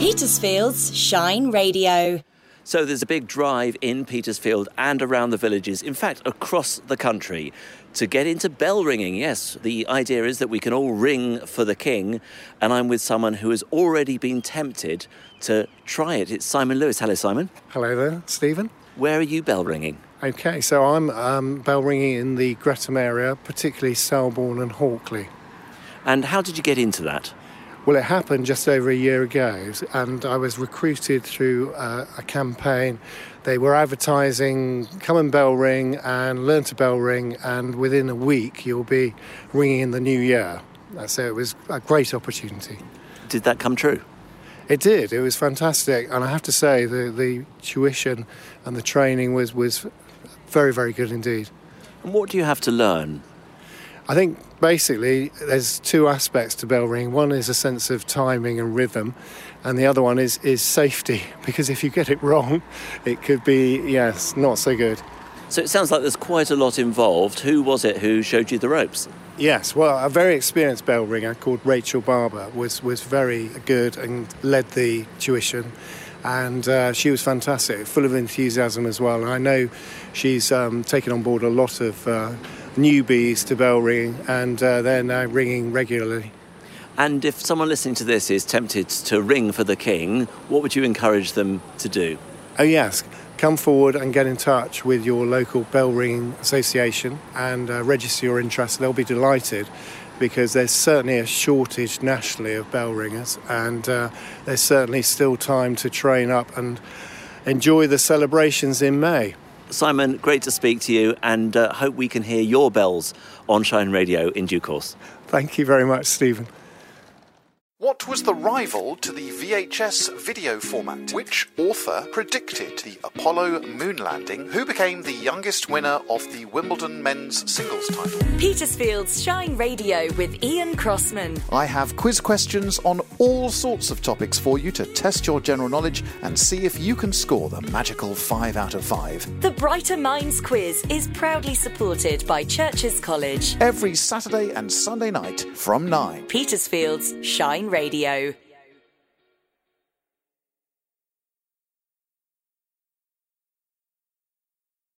Petersfield's Shine Radio. So there's a big drive in Petersfield and around the villages, in fact, across the country, to get into bell ringing. Yes, the idea is that we can all ring for the king, and I'm with someone who has already been tempted to try it. It's Simon Lewis. Hello, Simon. Hello there, Stephen. Where are you bell ringing? Okay, so I'm um, bell ringing in the Greatham area, particularly Selborne and Hawkley. And how did you get into that? Well, it happened just over a year ago, and I was recruited through uh, a campaign. They were advertising, come and bell ring and learn to bell ring, and within a week you'll be ringing in the new year. So it was a great opportunity. Did that come true? It did. It was fantastic, and I have to say the the tuition and the training was was very very good indeed. And what do you have to learn? I think basically there's two aspects to bell ringing. One is a sense of timing and rhythm, and the other one is is safety because if you get it wrong, it could be yes not so good. So it sounds like there's quite a lot involved. Who was it who showed you the ropes? Yes, well, a very experienced bell ringer called Rachel Barber was was very good and led the tuition. And uh, she was fantastic, full of enthusiasm as well. And I know she's um, taken on board a lot of uh, newbies to bell ringing, and uh, they're now ringing regularly. And if someone listening to this is tempted to ring for the king, what would you encourage them to do? Oh, yes. Come forward and get in touch with your local bell ringing association and uh, register your interest. They'll be delighted because there's certainly a shortage nationally of bell ringers, and uh, there's certainly still time to train up and enjoy the celebrations in May. Simon, great to speak to you, and uh, hope we can hear your bells on Shine Radio in due course. Thank you very much, Stephen. What was the rival to the VHS video format? Which author predicted the Apollo moon landing? Who became the youngest winner of the Wimbledon men's singles title? Petersfield's Shine Radio with Ian Crossman. I have quiz questions on all sorts of topics for you to test your general knowledge and see if you can score the magical 5 out of 5. The Brighter Minds quiz is proudly supported by Churcher's College. Every Saturday and Sunday night from 9. Petersfield's Shine Radio.